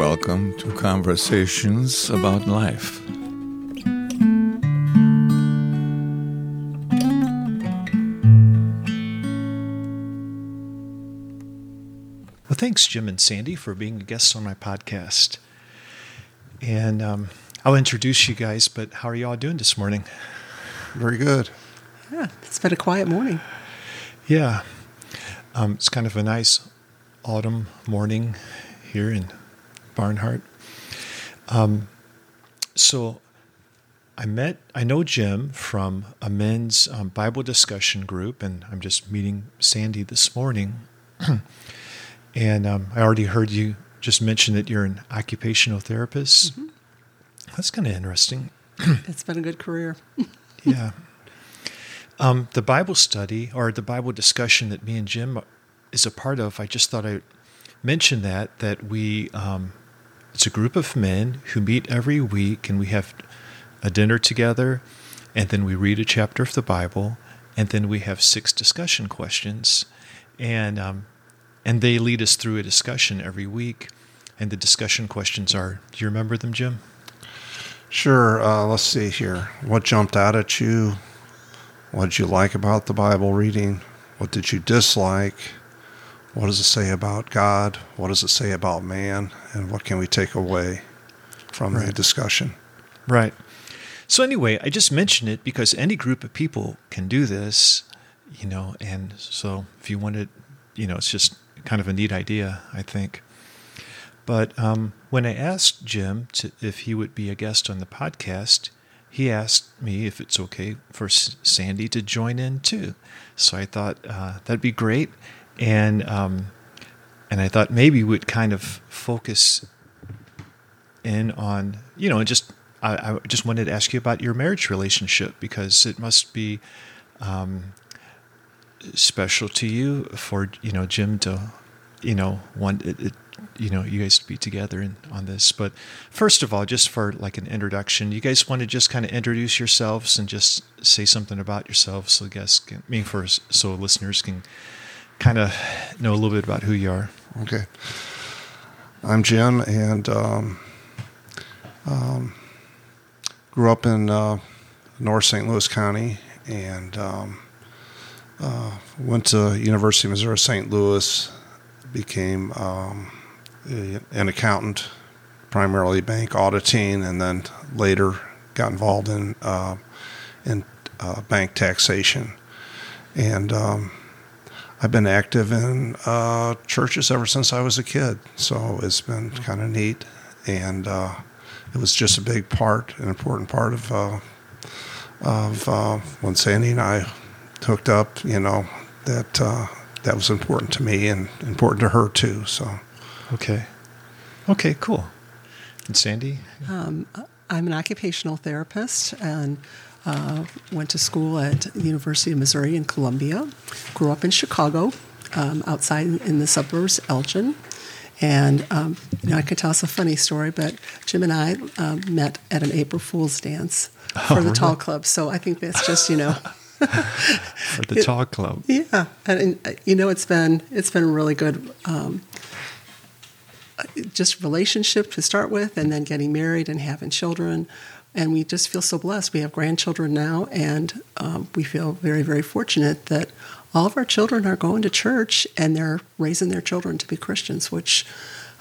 welcome to Conversations About Life. Well, thanks, Jim and Sandy, for being guests on my podcast. And um, I'll introduce you guys, but how are you all doing this morning? Very good. Yeah, it's been a quiet morning. Yeah. Um, it's kind of a nice autumn morning here in Barnhart. Um, so I met, I know Jim from a men's um, Bible discussion group, and I'm just meeting Sandy this morning. and um, I already heard you just mention that you're an occupational therapist. Mm-hmm. That's kind of interesting. It's been a good career. yeah. Um, the Bible study or the Bible discussion that me and Jim is a part of, I just thought I'd mention that, that we, um, it's a group of men who meet every week and we have a dinner together and then we read a chapter of the Bible and then we have six discussion questions and, um, and they lead us through a discussion every week. And the discussion questions are, do you remember them, Jim? Sure. Uh, let's see here. What jumped out at you? What did you like about the Bible reading? What did you dislike? What does it say about God? What does it say about man? And what can we take away from the discussion? Right. So anyway, I just mention it because any group of people can do this, you know, and so if you wanted, you know, it's just kind of a neat idea, I think. But um, when I asked Jim to, if he would be a guest on the podcast, he asked me if it's okay for Sandy to join in too. So I thought uh, that'd be great, and um, and I thought maybe we'd kind of focus in on you know just I, I just wanted to ask you about your marriage relationship because it must be um, special to you for you know Jim to you know want it, it you know you guys to be together in, on this. But first of all just for like an introduction you guys want to just kind of introduce yourselves and just say something about yourselves so guests can I mean for so listeners can kind of know a little bit about who you are Okay. I'm Jim, and um, um, grew up in uh, North St. Louis County, and um, uh, went to University of Missouri St. Louis. Became um, a- an accountant, primarily bank auditing, and then later got involved in uh, in uh, bank taxation, and um, I've been active in uh, churches ever since I was a kid, so it's been kind of neat, and uh, it was just a big part, an important part of uh, of uh, when Sandy and I hooked up. You know that uh, that was important to me and important to her too. So okay okay cool and Sandy Um, I'm an occupational therapist and uh, went to school at the University of Missouri in Columbia. Grew up in Chicago, um, outside in, the suburbs, Elgin. And um, you know, I could tell us a funny story, but Jim and I um, met at an April Fool's dance for Oh, the Tall? Club. So I think that's just you know. for the It- talk club Yeah, and, and uh, you know it's been it's been really good um, uh, just relationship to start with, and then getting married and having children, and we just feel so blessed. We have grandchildren now, and um, we feel very very fortunate that all of our children are going to church and they're raising their children to be Christians, which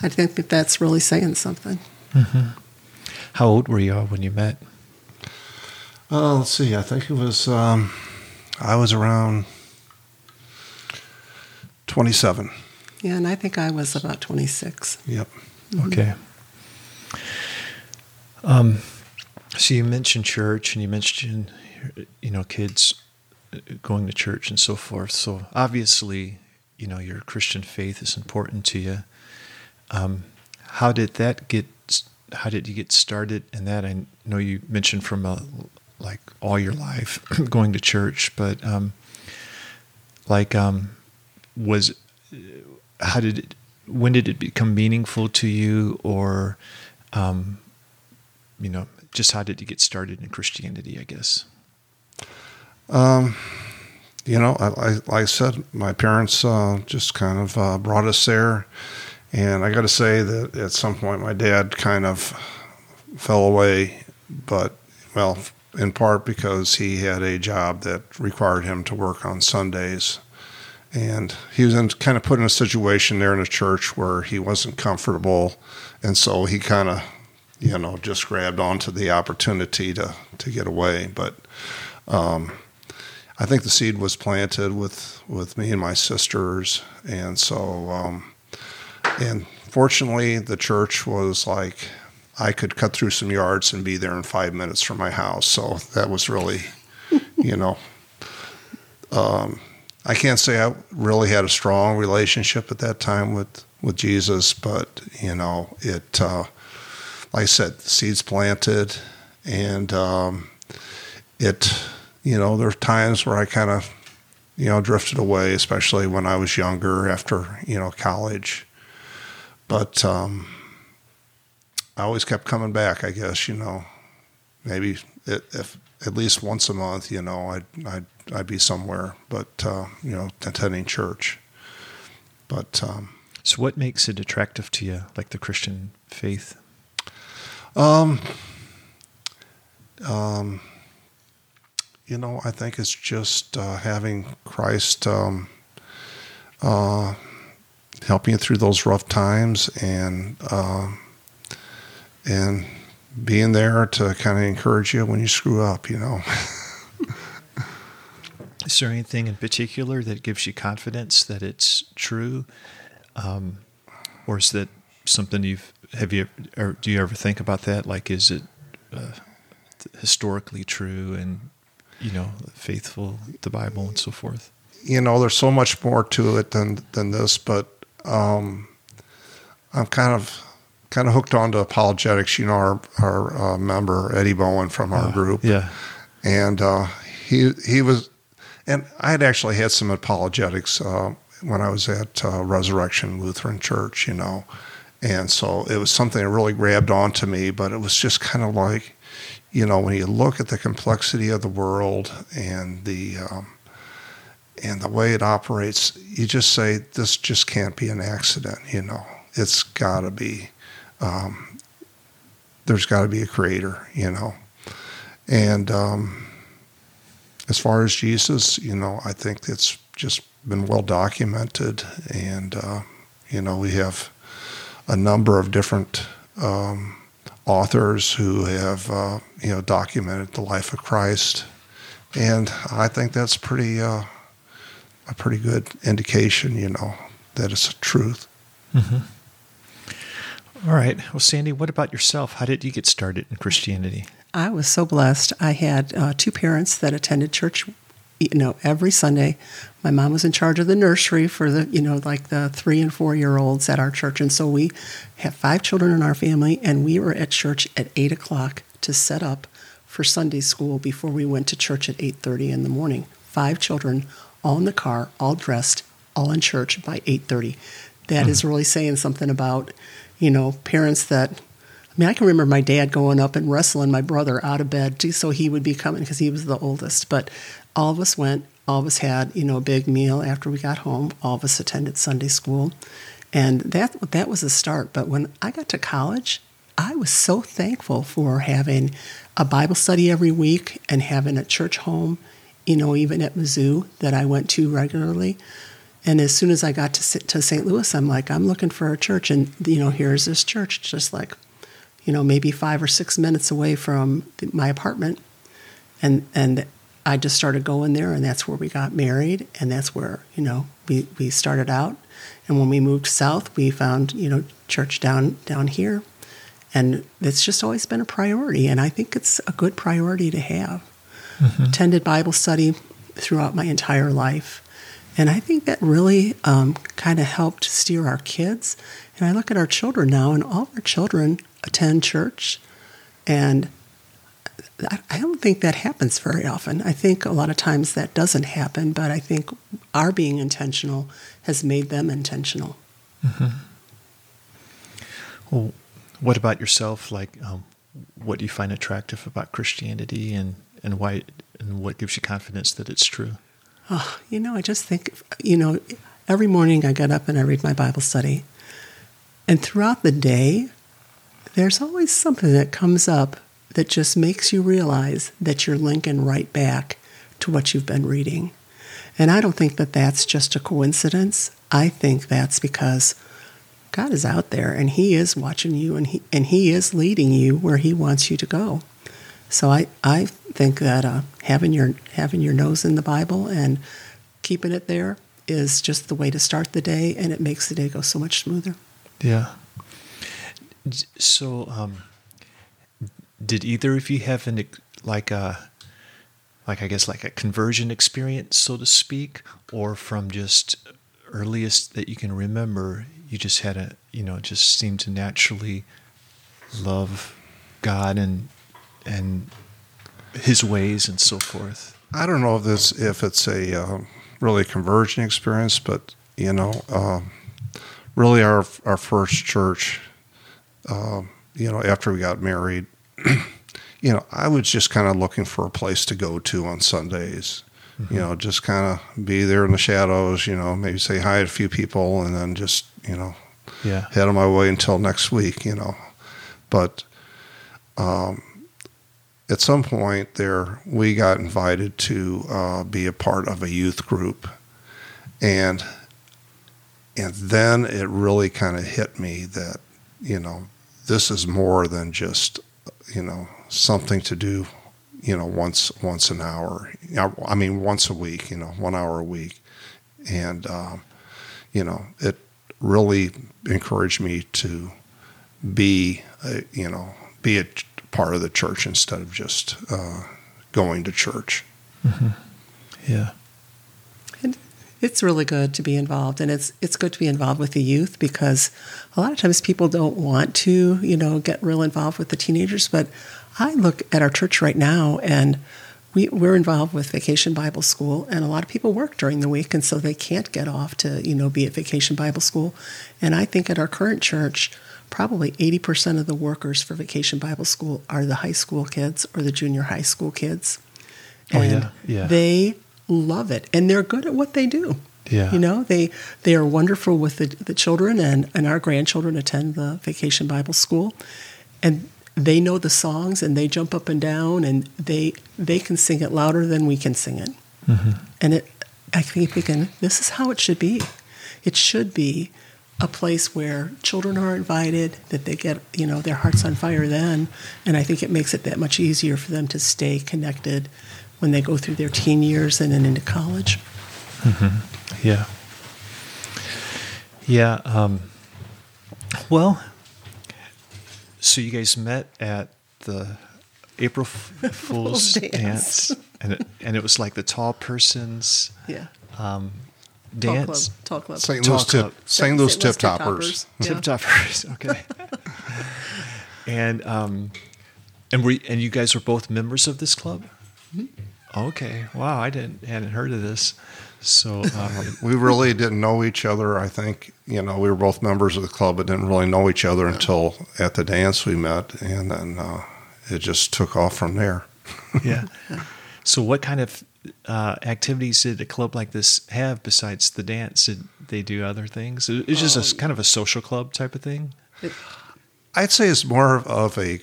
I think that that's really saying something. how old were you all when you met uh, let's see. I think it was um, I was around twenty seven. Yeah, and I think I was about twenty six. Yep. Okay. Um, so you mentioned church, and you mentioned you know kids going to church and so forth. So obviously, you know your Christian faith is important to you. Um, how did that get? How did you get started in that? I know you mentioned from a, like all your life going to church, but um, like um, was how did it when did it become meaningful to you or um, you know just how did you get started in christianity i guess Um, you know, I, I, like I said, my parents uh, just kind of uh, brought us there, And I got to say that at some point my dad kind of fell away, but well, in part because he had a job that required him to work on Sundays. And he was in, kind of put in a situation there in a church where he wasn't comfortable. And so he kind of, you know, just grabbed onto the opportunity to, to get away. But um, I think the seed was planted with, with me and my sisters. And so, um, and fortunately, the church was like, I could cut through some yards and be there in five minutes from my house. So that was really, you know, um, I can't say I really had a strong relationship at that time with, with Jesus, but you know, it, uh, like I said, seeds planted, and um, it, you know, there are times where I kind of, you know, drifted away, especially when I was younger after you know college, but. Um, I always kept coming back. I guess you know, maybe if at least once a month, you know, I'd I'd, I'd be somewhere, but uh, you know, attending church. But um, so, what makes it attractive to you, like the Christian faith? Um, um, you know, I think it's just uh, having Christ um, uh, helping you through those rough times and. Uh, and being there to kind of encourage you when you screw up, you know. is there anything in particular that gives you confidence that it's true, um, or is that something you've have you or do you ever think about that? Like, is it uh, historically true and you know faithful the Bible and so forth? You know, there's so much more to it than than this, but um, I'm kind of kind of hooked on to apologetics. You know, our our uh, member Eddie Bowen from our oh, group, yeah, and uh, he he was, and I had actually had some apologetics uh, when I was at uh, Resurrection Lutheran Church. You know, and so it was something that really grabbed onto me. But it was just kind of like, you know, when you look at the complexity of the world and the um, and the way it operates, you just say this just can't be an accident. You know, it's got to be um, there's got to be a creator, you know. And um, as far as Jesus, you know, I think it's just been well documented, and uh, you know, we have a number of different um, authors who have uh, you know documented the life of Christ, and I think that's pretty uh, a pretty good indication, you know, that it's a truth. Mm-hmm. All right. Well, Sandy, what about yourself? How did you get started in Christianity? I was so blessed. I had uh, two parents that attended church, you know, every Sunday. My mom was in charge of the nursery for the, you know, like the three and four year olds at our church, and so we have five children in our family, and we were at church at eight o'clock to set up for Sunday school before we went to church at eight thirty in the morning. Five children, all in the car, all dressed, all in church by eight thirty. That mm-hmm. is really saying something about you know, parents that I mean, I can remember my dad going up and wrestling my brother out of bed so he would be coming because he was the oldest. But all of us went, all of us had, you know, a big meal after we got home. All of us attended Sunday school. And that that was a start. But when I got to college, I was so thankful for having a Bible study every week and having a church home, you know, even at Mizzou that I went to regularly. And as soon as I got to to St. Louis, I'm like, I'm looking for a church, and you know, here's this church, just like, you know, maybe five or six minutes away from my apartment, and and I just started going there, and that's where we got married, and that's where you know we we started out, and when we moved south, we found you know church down down here, and it's just always been a priority, and I think it's a good priority to have. Mm-hmm. Attended Bible study throughout my entire life and I think that really um, kind of helped steer our kids. And I look at our children now, and all our children attend church. And I don't think that happens very often. I think a lot of times that doesn't happen, but I think our being intentional has made them intentional. Mm-hmm. Well, what about yourself? Like, um, what do you find attractive about Christianity, and and why, and what gives you confidence that it's true? Oh, you know, I just think, you know, every morning I get up and I read my Bible study. And throughout the day, there's always something that comes up that just makes you realize that you're linking right back to what you've been reading. And I don't think that that's just a coincidence. I think that's because God is out there and He is watching you and He, and he is leading you where He wants you to go. So I, I think that uh, having your having your nose in the Bible and keeping it there is just the way to start the day, and it makes the day go so much smoother. Yeah. So, um, did either of you have an like a like I guess like a conversion experience, so to speak, or from just earliest that you can remember, you just had a you know just seemed to naturally love God and and His ways and so forth. I don't know if this if it's a uh, really conversion experience, but you know, uh, really our our first church, uh, you know, after we got married. you know, I was just kind of looking for a place to go to on Sundays. Mm-hmm. You know, just kind of be there in the shadows. You know, maybe say hi to a few people, and then just you know, yeah, head on my way until next week. You know, but um, at some point there, we got invited to uh, be a part of a youth group, and and then it really kind of hit me that you know this is more than just you know something to do you know once once an hour. I mean once a week you know one hour a week. And um, you know it really encouraged me to be a, you know be a part of the church instead of just uh, going to church. Mm-hmm. yeah it's really good to be involved and it's it's good to be involved with the youth because a lot of times people don't want to you know get real involved with the teenagers but I look at our church right now and we, we're involved with Vacation Bible School, and a lot of people work during the week, and so they can't get off to you know be at Vacation Bible School. And I think at our current church, probably 80% of the workers for Vacation Bible School are the high school kids or the junior high school kids. Oh, and oh, yeah, yeah. They love it, and they're good at what they do. Yeah. You know, they they are wonderful with the, the children, and, and our grandchildren attend the Vacation Bible School. And they know the songs and they jump up and down and they they can sing it louder than we can sing it. Mm-hmm. And it, I keep thinking, this is how it should be. It should be a place where children are invited, that they get you know their hearts on fire then, and I think it makes it that much easier for them to stay connected when they go through their teen years and then into college. Mm-hmm. Yeah. Yeah. Um, well, so you guys met at the April Fool's dance. dance, and it, and it was like the tall person's yeah um, dance. Tall club. St. Louis tip. St. Louis tip toppers. Tip toppers. Okay. and um, and we and you guys were both members of this club. Mm-hmm. Okay. Wow. I didn't hadn't heard of this. So um, we really didn't know each other. I think you know we were both members of the club, but didn't really know each other until at the dance we met, and then uh, it just took off from there. yeah. So what kind of uh, activities did a club like this have besides the dance? Did they do other things? It's just a, uh, kind of a social club type of thing. I'd say it's more of a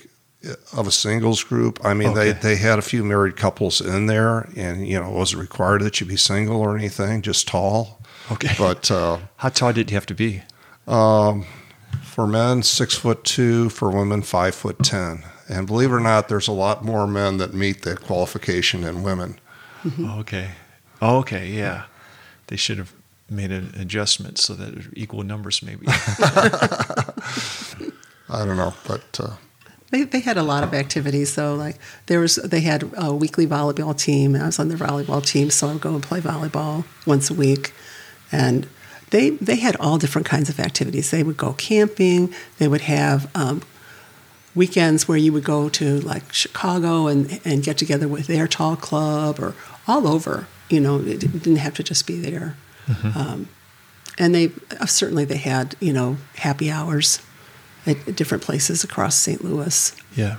of a singles group. I mean, okay. they, they had a few married couples in there, and you know, it wasn't required that you be single or anything, just tall. Okay. But uh, how tall did you have to be? Um, for men, six foot two. For women, five foot ten. And believe it or not, there's a lot more men that meet that qualification than women. okay. Oh, okay. Yeah. They should have made an adjustment so that equal numbers, maybe. I don't know, but. Uh, they, they had a lot of activities though. Like there was, they had a weekly volleyball team. I was on the volleyball team, so I would go and play volleyball once a week, and they they had all different kinds of activities. They would go camping. They would have um, weekends where you would go to like Chicago and and get together with their tall club or all over. You know, it didn't have to just be there. Mm-hmm. Um, and they uh, certainly they had you know happy hours at different places across St. Louis. Yeah.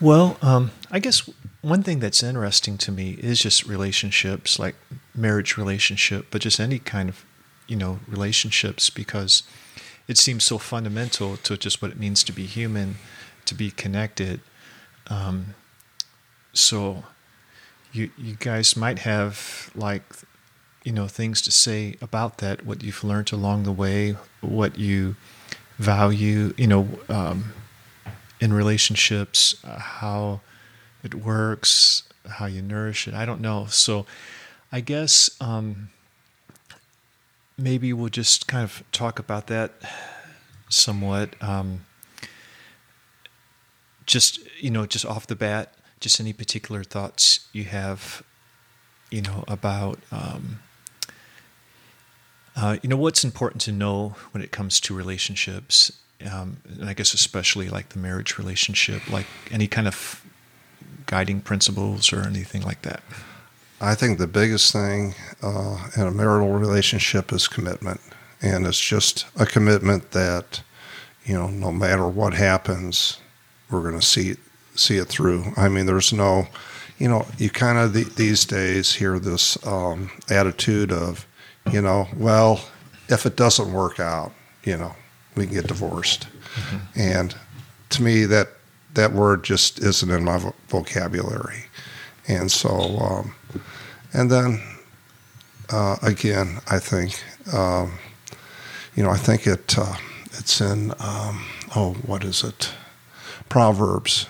Well, um, I guess one thing that's interesting to me is just relationships, like marriage relationship, but just any kind of, you know, relationships, because it seems so fundamental to just what it means to be human, to be connected. Um, so you you guys might have like you know things to say about that, what you've learned along the way, what you value, you know, um, in relationships, uh, how it works, how you nourish it. I don't know. So I guess um, maybe we'll just kind of talk about that somewhat. Um, just you know, just off the bat, just any particular thoughts you have, you know, about um, uh, you know what's important to know when it comes to relationships, um, and I guess especially like the marriage relationship, like any kind of guiding principles or anything like that. I think the biggest thing uh, in a marital relationship is commitment, and it's just a commitment that you know no matter what happens, we're going to see see it through. I mean, there's no, you know, you kind of the, these days hear this um, attitude of, you know, well, if it doesn't work out, you know, we can get divorced, mm-hmm. and to me that that word just isn't in my vocabulary, and so. Um, and then uh, again, I think um, you know I think it uh, it's in um, oh what is it Proverbs.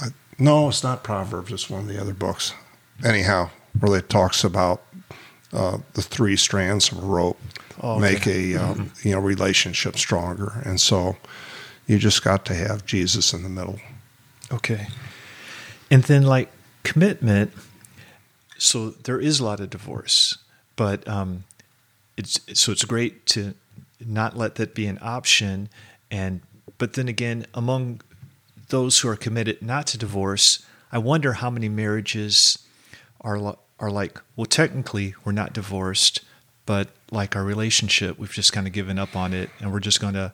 I, no, it's not Proverbs. It's one of the other books. Anyhow, where it talks about uh, the three strands of rope oh, okay. make a um, mm-hmm. you know relationship stronger, and so you just got to have Jesus in the middle. Okay, and then like commitment so there is a lot of divorce, but um, it's so it's great to not let that be an option. And but then again, among those who are committed not to divorce, I wonder how many marriages are are like, well, technically we're not divorced, but like our relationship, we've just kind of given up on it, and we're just going to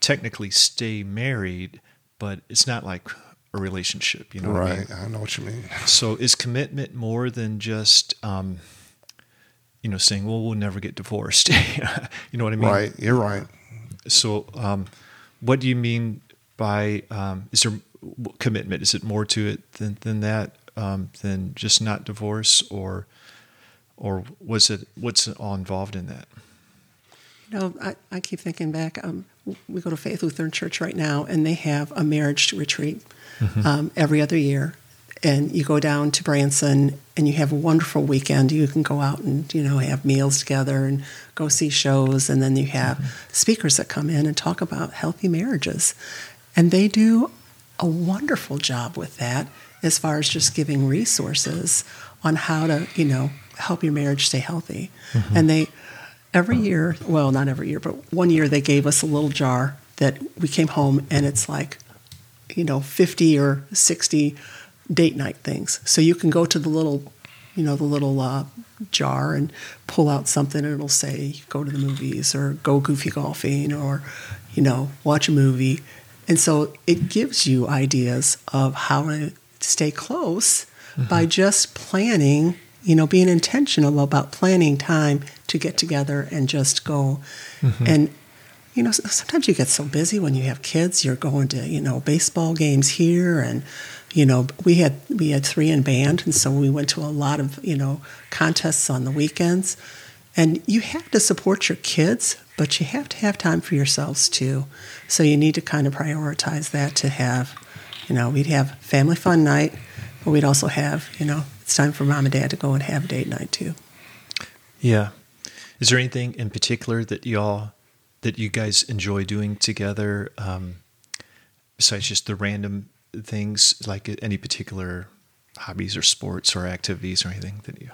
technically stay married, but it's not like a relationship. You know, right? I, mean? I, know what you mean. So, is commitment more than just, um, you know, saying, "Well, we'll never get divorced"? you know what I mean? Right. You're right. So, um, what do you mean by um, is there commitment? Is it more to it than than that? Um, than just not divorce, or or was it what's all involved in that? You know, I, I keep thinking back. Um, we go to Faith Lutheran Church right now, and they have a marriage retreat mm-hmm. um, every other year. And you go down to Branson, and you have a wonderful weekend. You can go out and you know have meals together and go see shows, and then you have mm-hmm. speakers that come in and talk about healthy marriages, and they do a wonderful job with that as far as just giving resources on how to you know help your marriage stay healthy. Mm-hmm. And they every year, well, not every year, but one year they gave us a little jar that we came home and it's like, you know, 50 or 60 date night things. So you can go to the little, you know, the little uh, jar and pull out something and it'll say, go to the movies or go goofy golfing or, you know, watch a movie. And so it gives you ideas of how to stay close mm-hmm. by just planning you know, being intentional about planning time to get together and just go. Mm-hmm. And, you know, sometimes you get so busy when you have kids, you're going to, you know, baseball games here and, you know, we had we had three in band, and so we went to a lot of you know contests on the weekends. And you have to support your kids, but you have to have time for yourselves too. So you need to kind of prioritize that to have, you know, we'd have family fun night, but we'd also have, you know, it's time for mom and dad to go and have date night too. Yeah. Is there anything in particular that y'all that you guys enjoy doing together um, besides just the random things like any particular hobbies or sports or activities or anything that you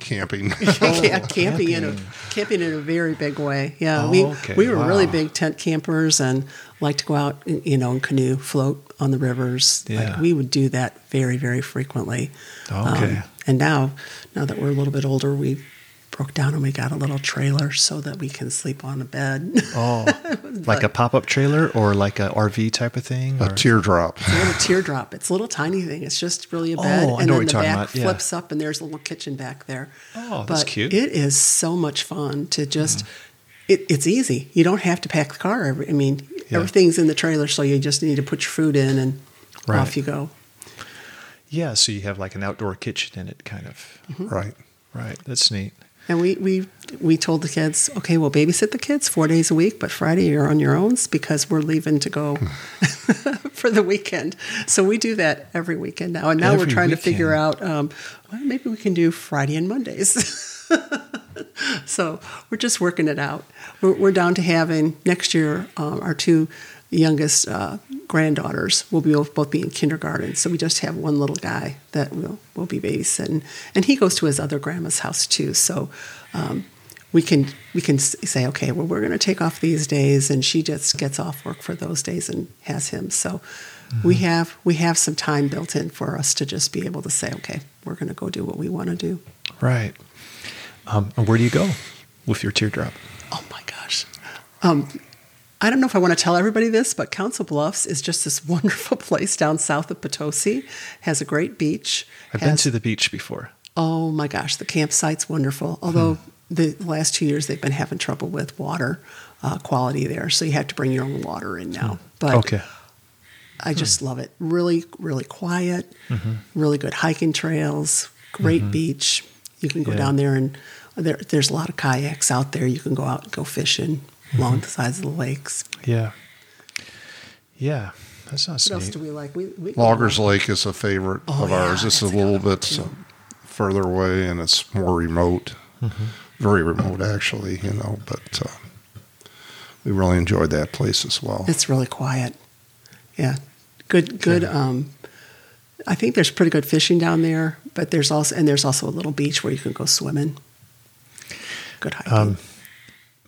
camping. yeah, camping, camping, in a camping in a very big way. Yeah, oh, we okay. we were wow. really big tent campers and like to go out, you know, and canoe, float on the rivers. Yeah. Like we would do that very very frequently. Okay. Um, and now, now that we're a little bit older, we broke down and we got a little trailer so that we can sleep on a bed. Oh, like a pop up trailer or like a RV type of thing? A or? teardrop. It's a little teardrop. It's a little tiny thing. It's just really a bed. Oh, I and know then the back yeah. flips up and there's a little kitchen back there. Oh, that's but cute. It is so much fun to just. Mm. it, it's easy. You don't have to pack the car. Every, I mean, Yeah. everything's in the trailer, so you just need to put your food in and Right. off you go. Yeah, so you have like an outdoor kitchen in it, kind of. Right. Right. That's neat. And we, we we told the kids, okay, we'll babysit the kids four days a week, but Friday you're on your own because we're leaving to go for the weekend. So we do that every weekend now. And now we're Every trying to figure out, um, well, maybe we can do Friday and Mondays. so we're just working it out. We're, we're down to having next year um, our two youngest uh, granddaughters will be both, both be in kindergarten. So we just have one little guy that will will be babysitting, and he goes to his other grandma's house too. So um, we can we can say, okay, well, we're going to take off these days, and she just gets off work for those days and has him. So we have we have some time built in for us to just be able to say, okay, we're going to go do what we want to do. Right. Um, and where do you go with your teardrop? Oh my gosh. Um, I don't know if I want to tell everybody this, but Council Bluffs is just this wonderful place down south of Potosi. Has a great beach. I've been to the beach before. Oh my gosh, the campsite's wonderful. Although hmm. the last two years they've been having trouble with water uh, quality there, so you have to bring your own water in now. Hmm. But okay. I just hmm. love it. Really, really quiet. Mm-hmm. Really good hiking trails. Great mm-hmm. beach. You can go Yeah. down there and there, there's a lot of kayaks out there. You can go out and go fishing along the sides of the lakes. Yeah. Yeah. That sounds What else do we like? We, we Loggers Lake is a favorite Oh, of yeah, ours. It's a a little bit too. further away and it's more remote. Mm-hmm. Very remote, actually, you know, but uh, we really enjoyed that place as well. It's really quiet. Yeah, good, good. Um, I think there's pretty good fishing down there, but there's also and there's also a little beach where you can go swimming. Good hiking. Um,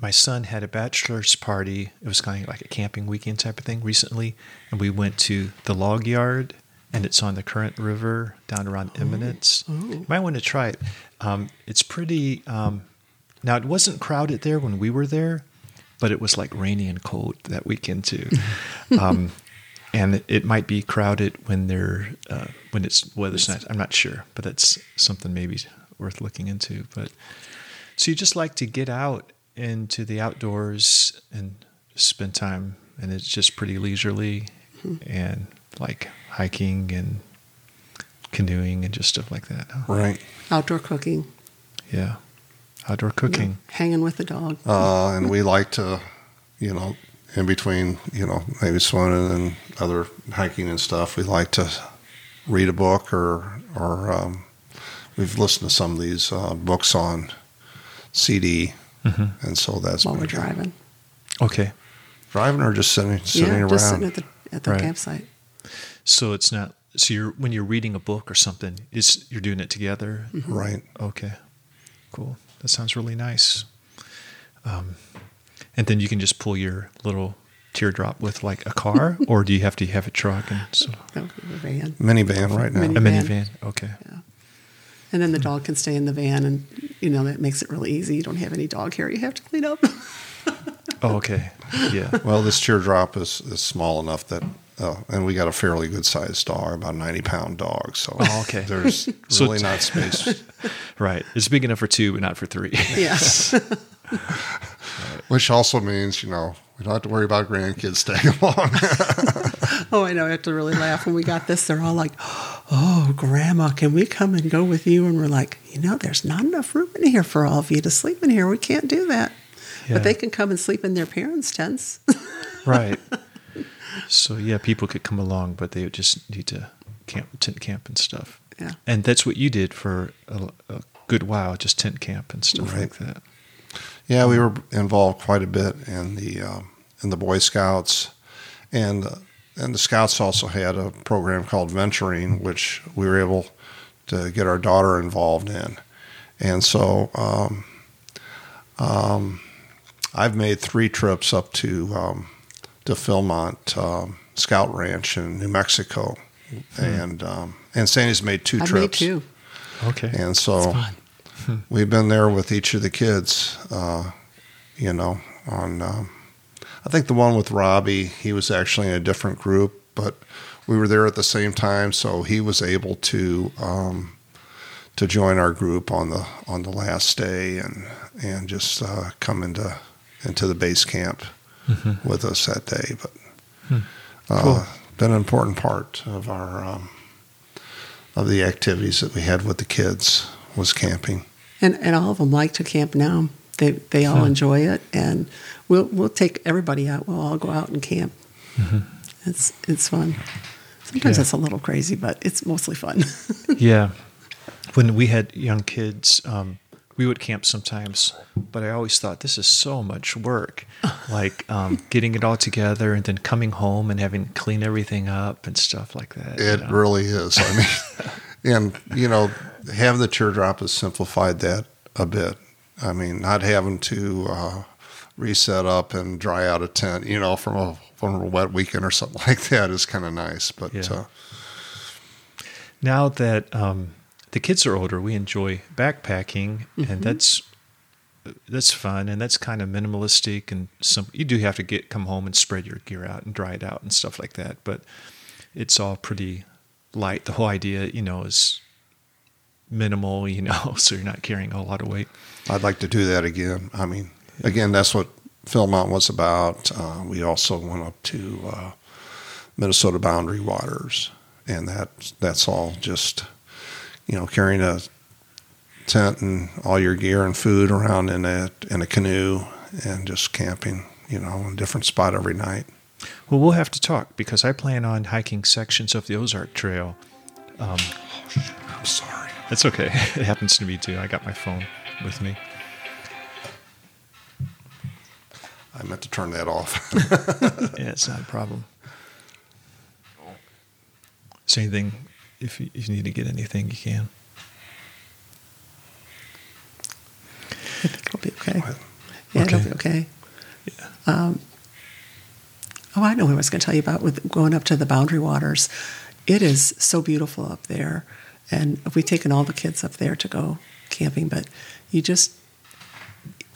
my son had a bachelor's party. It was kind of like a camping weekend type of thing recently, and we went to the log yard, and it's on the Current River down around Eminence. You might want to try it. Um, it's pretty. Um, now it wasn't crowded there when we were there, but it was like rainy and cold that weekend too. um, and it, it might be crowded when they're uh, when it's weather's nice. I'm not sure, but that's something maybe worth looking into. But so you just like to get out into the outdoors and spend time, and it's just pretty leisurely and like hiking and canoeing and just stuff like that. huh? Right. Outdoor cooking, Yeah, outdoor cooking. hanging with the dog. Uh, and we like to, you know, in between, you know, maybe swimming and other hiking and stuff, we like to read a book or, or um, we've listened to some of these uh, books on CD. Mm-hmm. And so that's while we're good. driving. Okay, Driving or just sitting, sitting yeah, around. just sitting at the at the Right. campsite. so it's not. So you're when you're reading a book or something, is you're doing it together. Right. Okay, cool. That sounds really nice. Um, and then you can just pull your little teardrop with like a car, or do you have to have a truck and so That would be the van. Minivan right now. Mini- a Minivan. minivan? Okay. And then the dog can stay in the van, and you know that makes it really easy. You don't have any dog hair you have to clean up. Oh, okay. Yeah. Well, this teardrop is, is small enough that, uh, and we got a fairly good sized dog, about a 90 pound dog. So Oh, okay. there's So really it's- not space. right. It's big enough for two, but not for three. yeah. Which also means, you know, we don't have to worry about grandkids tagging along. Oh, I know. I have to really laugh when we got this. They're all like, "Oh, Grandma, can we come and go with you?" And we're like, "You know, there's not enough room in here for all of you to sleep in here. We can't do that." Yeah. But they can come and sleep in their parents' tents. right. So yeah, people could come along, but they would just need to camp, tent camp and stuff. Yeah. And that's what you did for a, a good while, just tent camp and stuff Right. like that. yeah, we were involved quite a bit in the um, in the Boy Scouts, and uh, and the Scouts also had a program called Venturing, which we were able to get our daughter involved in, and so um, um, I've made three trips up to um, to Philmont um, Scout Ranch in New Mexico, and um, and Sandy's made two I trips. made two. Okay. And so we've been there with each of the kids, uh, you know, on, um, I think the one with Robbie, he was actually in a different group, but we were there at the same time. So he was able to, um, to join our group on the, on the last day and, and just, uh, come into, into the base camp with us that day. But uh, Cool. been an important part of our um, of the activities that we had with the kids was camping. And and all of them like to camp now. They they all Hmm. enjoy it, and we'll we'll take everybody out. We'll all go out and camp. It's it's fun. Sometimes Yeah. it's a little crazy, but it's mostly fun. Yeah. When we had young kids, um, we would camp sometimes, but I always thought this is so much work. Like um, getting it all together and then coming home and having to clean everything up and stuff like that. you It know? really is. I mean, and you know, having the teardrop has simplified that a bit. I mean, not having to uh, reset up and dry out a tent, you know, from a from a wet weekend or something like that is kind of nice. But Yeah. uh, now that um, the kids are older, we enjoy backpacking, and that's that's fun, and that's kind of minimalistic, and some you do have to get come home and spread your gear out and dry it out and stuff like that, but it's all pretty light. The whole idea, you know, is minimal, you know, so you're not carrying a whole lot of weight. I'd like to do that again. I mean, again, that's what Philmont was about. Uh, we also went up to uh, Minnesota boundary waters, and that that's all just you know carrying a tent and all your gear and food around in a in a canoe and just camping. You know, in a different spot every night. Well, we'll have to talk because I plan on hiking sections of the Ozark Trail. I'm sorry. That's okay. It happens to me too. I got my phone with me. I meant to turn that off. Yeah, it's not a problem. Is there anything, if you, if you need to get anything, you can. I think it'll be okay. ahead. Yeah, it'll be okay. Yeah. Um, Oh, I know what I was going to tell you about with going up to the Boundary Waters. It is so beautiful up there, and we've taken all the kids up there to go camping. But you just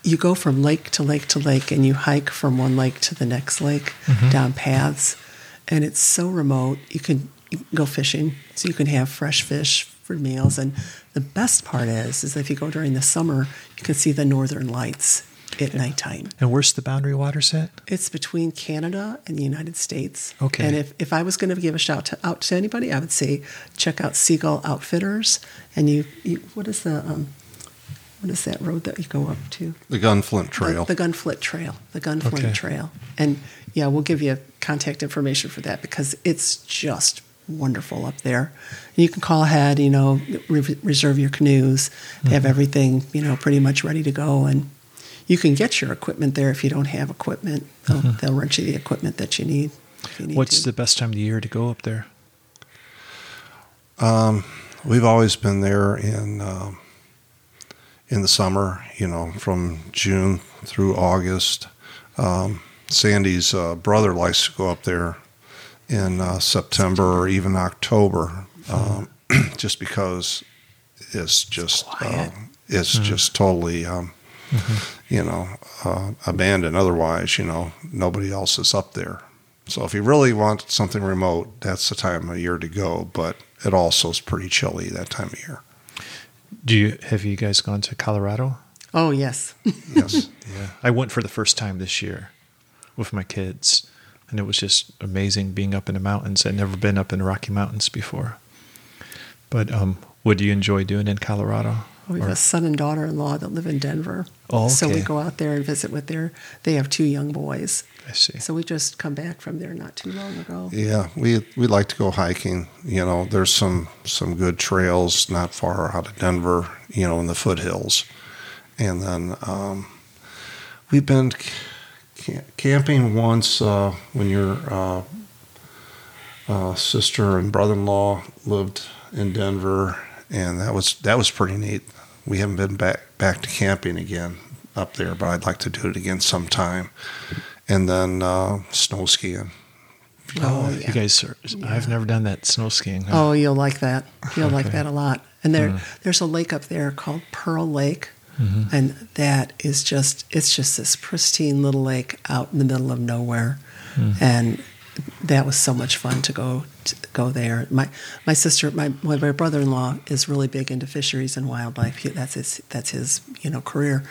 you go from lake to lake to lake, and you hike from one lake to the next lake down paths, and it's so remote. You can, you can go fishing, so you can have fresh fish for meals. And the best part is, is if you go during the summer, you can see the northern lights at nighttime. And where's the boundary waters at? It's between Canada and the United States. Okay. And if, if I was going to give a shout to, out to anybody, I would say check out Seagull Outfitters. And you, you what is the um, what is that road that you go up to? the Gunflint Trail. The, the Gunflint Trail. The Gunflint Okay. Trail. And yeah, we'll give you contact information for that because it's just wonderful up there. And you can call ahead, you know, re- reserve your canoes. They have everything, you know, pretty much ready to go. And you can get your equipment there if you don't have equipment. They'll, mm-hmm. they'll rent you the equipment that you need. You need What's to. the best time of the year to go up there? Um, we've always been there in um, in the summer, you know, from June through August. Um, Sandy's uh, brother likes to go up there in uh, September or even October, um, just because it's just quiet. um, it's just totally, um, you know, uh, abandoned. Otherwise, you know, nobody else is up there. So if you really want something remote, that's the time of year to go. But it also is pretty chilly that time of year. Do you have you guys gone to Colorado? oh, yes. Yes. Yeah, I went for the first time this year with my kids, and it was just amazing being up in the mountains. I'd never been up in the Rocky Mountains before. But um, what do you enjoy doing in Colorado? We have Or- a son and daughter-in-law that live in Denver. Oh, So we go out there and visit with their, they have two young boys. I see. So we just come back from there not too long ago. Yeah, we we like to go hiking. You know, there's some some good trails not far out of Denver. You know, in the foothills, and then um, we've been ca- camping once uh, when your uh, uh, sister and brother-in-law lived in Denver, and that was that was pretty neat. We haven't been back back to camping again up there, but I'd like to do it again sometime. And then uh, snow skiing. Oh, oh you yeah. guys are, I've never done that snow skiing. huh? Oh, you'll like that. You'll like that a lot. And there, hmm. there's a lake up there called Pearl Lake, mm-hmm. and that is just it's just this pristine little lake out in the middle of nowhere, hmm. and that was so much fun to go to go there. My my sister, my my brother-in-law is really big into fisheries and wildlife. He, that's his that's his you know career.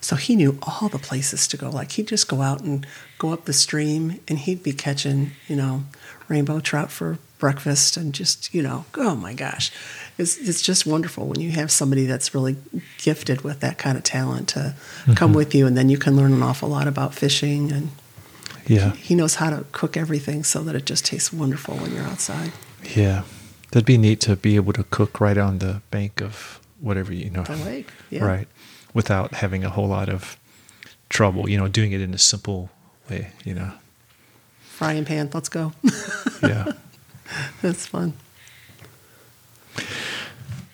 So he knew all the places to go. Like he'd just go out and go up the stream and he'd be catching, you know, rainbow trout for breakfast and just, you know, oh my gosh. It's, it's just wonderful when you have somebody that's really gifted with that kind of talent to come mm-hmm. with you and then you can learn an awful lot about fishing and Yeah. he knows how to cook everything so that it just tastes wonderful when you're outside. Yeah. That'd be neat to be able to cook right on the bank of whatever, you know. The lake, yeah. Right. Without having a whole lot of trouble, you know, doing it in a simple way, you know. Frying pan, let's go. Yeah. that's fun.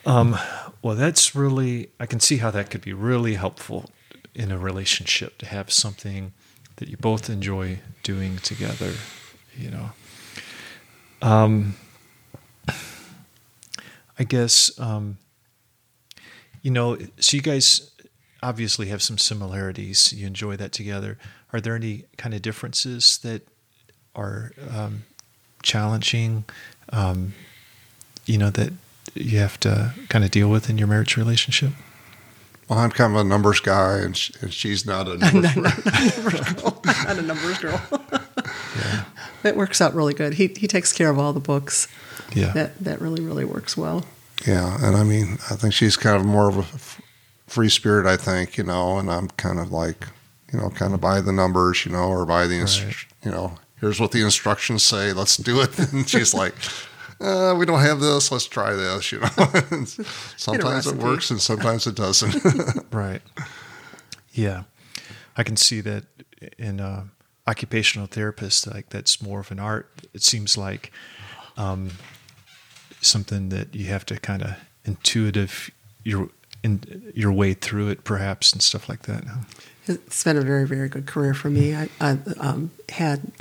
Um, well, that's really, I can see how that could be really helpful in a relationship to have something that you both enjoy doing together, you know. Um, I guess, um, you know, so you guys obviously have some similarities. You enjoy that together. Are there any kind of differences that are um, challenging, um, you know, that you have to kind of deal with in your marriage relationship? Well, I'm kind of a numbers guy, and, sh- and she's not a numbers girl. Not a numbers girl. That works out really good. He he takes care of all the books. Yeah. That that really really works well. Yeah, and I mean, I think she's kind of more of a f- free spirit, I think, you know, and I'm kind of like, you know, kind of by the numbers, you know, or by the, inst- Right. you know, here's what the instructions say, let's do it. And she's like, uh, we don't have this, let's try this, you know. Sometimes it works and sometimes it doesn't. Right. Yeah. I can see that in uh, occupational therapists, like that's more of an art. It seems like um, something that you have to kind of intuitive your in your way through it, perhaps, and stuff like that. It's been a very very good career for me. I, I um, had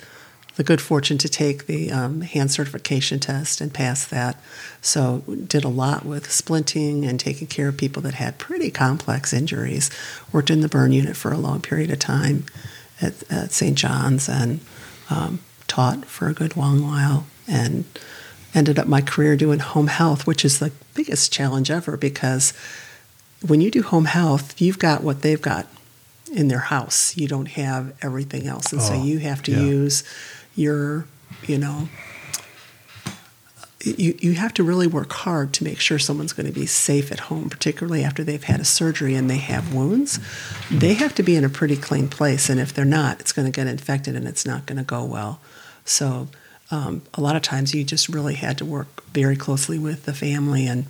the good fortune to take the um, hand certification test and pass that. So did a lot with splinting and taking care of people that had pretty complex injuries. Worked in the burn unit for a long period of time at, at St. John's and um, taught for a good long while and ended up my career doing home health, which is the biggest challenge ever because when you do home health, you've got what they've got in their house. You don't have everything else. And so Oh, you have to yeah. use your, you know, you, you have to really work hard to make sure someone's going to be safe at home, particularly after they've had a surgery and they have wounds. They have to be in a pretty clean place. And if they're not, it's going to get infected and it's not going to go well. So um, a lot of times you just really had to work very closely with the family and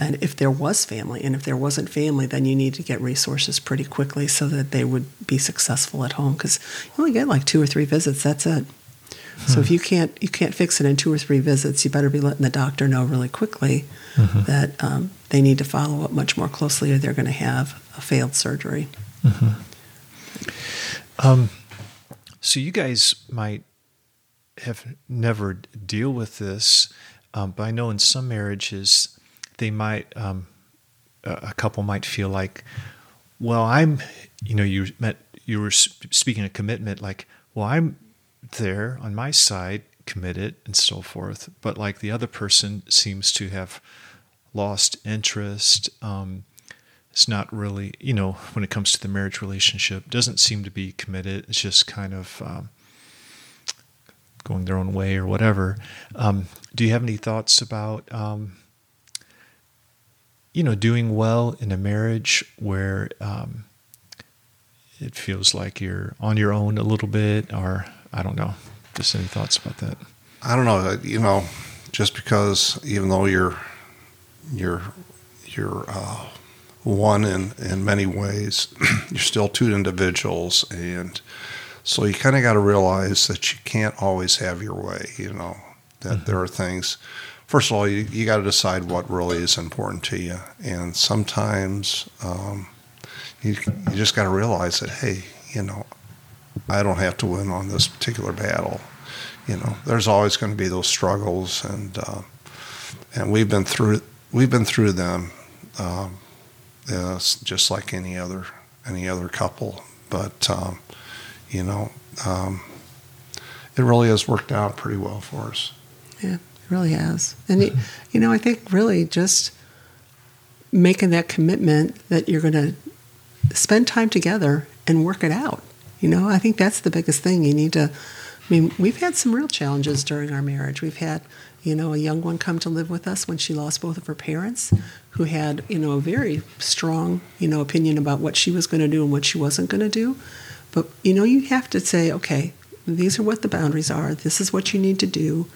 and if there was family and if there wasn't family then you need to get resources pretty quickly so that they would be successful at home because you only get like two or three visits that's it. So if you can't you can't fix it in two or three visits you better be letting the doctor know really quickly that um, they need to follow up much more closely or they're going to have a failed surgery. Um, so you guys might have never deal with this, um, but I know in some marriages they might um, a couple might feel like, well, I'm, you know, you met you were speaking of commitment, like, well, I'm there on my side, committed and so forth, but like the other person seems to have lost interest. Um, it's not really, you know, when it comes to the marriage relationship, doesn't seem to be committed. It's just kind of um, going their own way or whatever. Um, do you have any thoughts about, um, you know, doing well in a marriage where um, it feels like you're on your own a little bit, or I don't know. Just any thoughts about that? I don't know, uh, you know, just because even though you're you're you're uh, one in in many ways, you're still two individuals, and so you kind of got to realize that you can't always have your way. You know that there are things. First of all, you, you got to decide what really is important to you, and sometimes um, you you just got to realize that hey, you know, I don't have to win on this particular battle. You know, there's always going to be those struggles, and uh, and we've been through we've been through them, um, uh, just like any other any other couple. But um, you know, um, it really has worked out pretty well for us. Yeah, really has. And, you, know, I think really just making that commitment that you're going to spend time together and work it out. You know, I think that's the biggest thing. You need to. I mean, we've had some real challenges during our marriage. We've had, you know, a young one come to live with us when she lost both of her parents, who had, you know, a very strong, you know, opinion about what she was going to do and what she wasn't going to do. But you know, you have to say, okay, these are what the boundaries are. This is what you need to do,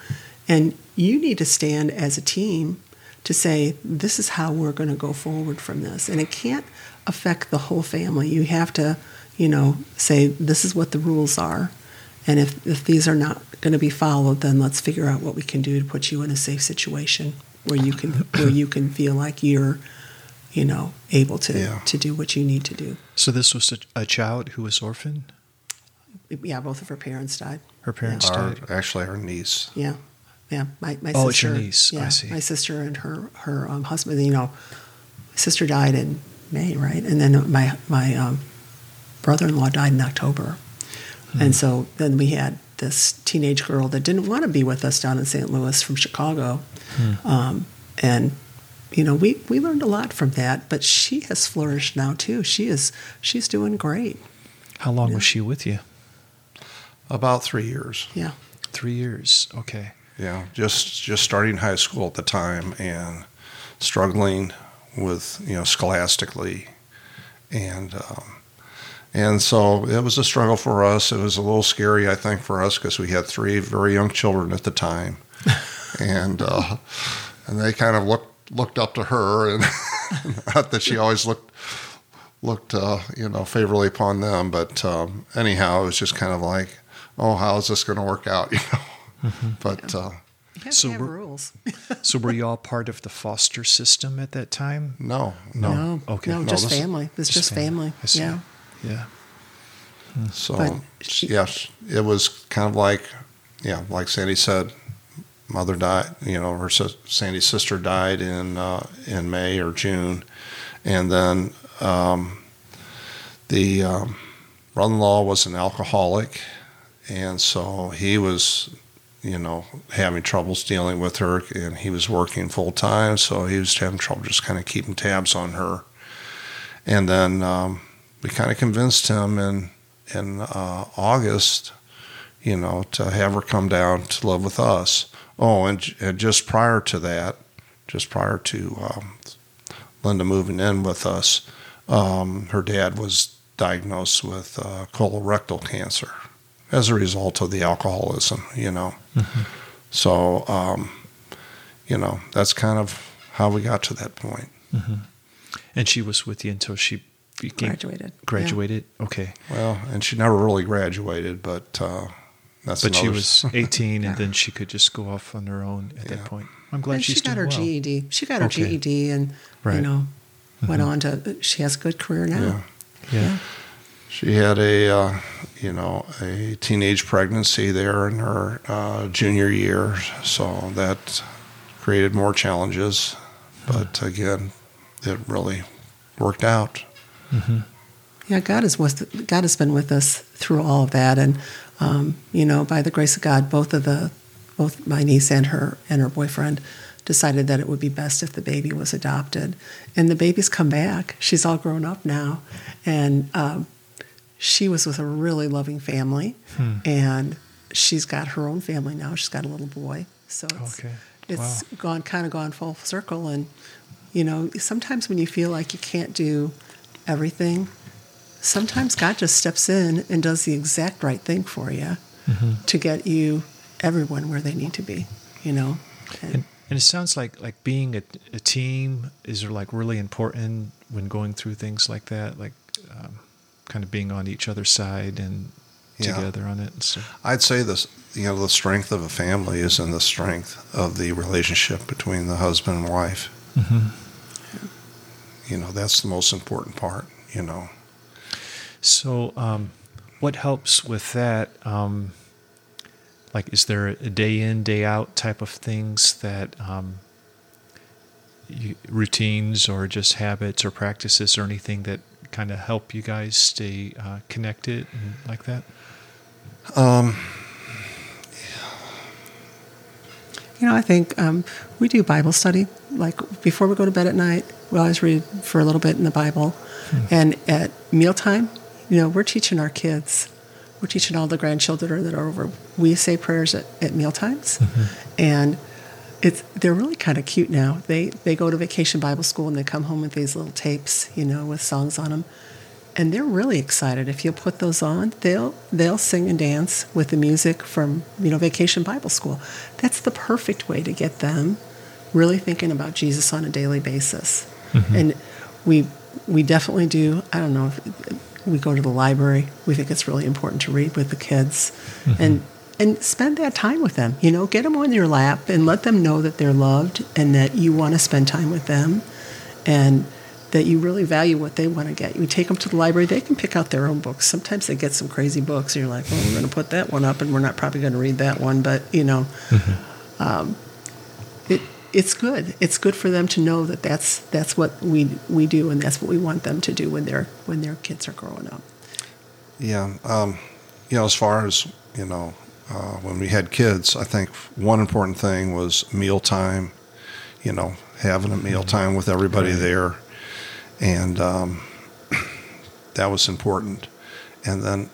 and you need to stand as a team to say this is how we're going to go forward from this. And it can't affect the whole family. You have to, you know, say this is what the rules are. And if, if these are not going to be followed, then let's figure out what we can do to put you in a safe situation where you can where you can feel like you're, you know, able to Yeah. to do what you need to do. So this was a, a child who was orphaned. Yeah, both of her parents died. Her parents Our, died. actually, our niece. Yeah, yeah. My my Oh, it's sister. your niece. I see. my sister and her her um, husband. You know, my sister died in May, right? And then my my um, brother-in-law died in October, Hmm. and so then we had this teenage girl that didn't want to be with us down in St. Louis from Chicago, Hmm. um, and you know we we learned a lot from that. But she has flourished now too. She is she's doing great. How long was she with you? About three years. Yeah. Three years. Okay. Yeah, just just starting high school at the time and struggling with you know scholastically, and um, and so it was a struggle for us. It was a little scary, I think, for us because we had three very young children at the time, and uh, and they kind of looked looked up to her, and not that she always looked looked uh, you know favorably upon them, but um, anyhow, it was just kind of like, oh, how is this going to work out, you know? But uh, have So to have we're- rules. So were you all part of the foster system at that time? no, no. No, Okay. no, No, just this- family. It's just, family. I see. Yeah. Yeah. So But she- yes, it was kind of like, yeah, like Sandy said, mother died. You know, her sis- Sandy's sister died in uh, in May or June, and then um, the um, brother-in-law was an alcoholic, and so he was, you know, having troubles dealing with her, and he was working full time, so he was having trouble just kind of keeping tabs on her. And then um, we kind of convinced him in in uh, August, you know, to have her come down to live with us. Oh, and, and just prior to that, just prior to um, Linda moving in with us, um, her dad was diagnosed with uh, colorectal cancer as a result of the alcoholism, you know. So, um, you know, that's kind of how we got to that point. And she was with you until she became Graduated. yeah. graduated. Okay. Well, and she never really graduated, but uh, that's But she was 18, and then she could just go off on her own at Yeah. that point. I'm glad and she's she got doing her well. GED. She got her Okay. GED, and Right. you know, went on to. She has a good career now. Yeah. Yeah. She had a, uh, you know, a teenage pregnancy there in her uh, junior year, so that created more challenges. But again, it really worked out. Yeah, God is was God has been with us through all of that, and um, you know, by the grace of God, both of the both my niece and her and her boyfriend decided that it would be best if the baby was adopted, and the baby's come back. She's all grown up now, and um, she was with a really loving family, and she's got her own family now. She's got a little boy, so it's Okay. it's gone kind of gone full circle, and you know, sometimes when you feel like you can't do everything sometimes God just steps in and does the exact right thing for you to get you everyone where they need to be, you know. And, And, and it sounds like like being a, a team is like really important when going through things like that, like um, kind of being on each other's side and Yeah. together on it. So, I'd say this, you know, the strength of a family is in the strength of the relationship between the husband and wife. You know, that's the most important part. You know, so um, what helps with that? Um, like, is there a day in, day out type of things that um, you, routines or just habits or practices or anything that kind of help you guys stay uh, connected and like that? um, You know, I think um, we do Bible study. Like before we go to bed at night, we always read for a little bit in the Bible. And at mealtime, you know, we're teaching our kids, we're teaching all the grandchildren that are over. We say prayers at, at meal times. And it's they're really kind of cute now. They they go to vacation Bible school and they come home with these little tapes, you know, with songs on them, and they're really excited. If you put those on, they'll they'll sing and dance with the music from you know Vacation Bible School. That's the perfect way to get them really thinking about Jesus on a daily basis. Mm-hmm. And we we definitely do. I don't know if we go to the library. We think it's really important to read with the kids, mm-hmm. and and spend that time with them. You know, get them on your lap and let them know that they're loved and that you want to spend time with them, and that you really value what they want to get. You take them to the library; they can pick out their own books. Sometimes they get some crazy books, and you're like, "Well, we're going to put that one up, and we're not probably going to read that one." But you know, um, it it's good. It's good for them to know that that's that's what we we do, and that's what we want them to do when they're when their kids are growing up. Yeah, um, you know, as far as you know, uh, when we had kids, I think one important thing was mealtime. You know, having a mealtime with everybody Right. there, and um, that was important. And then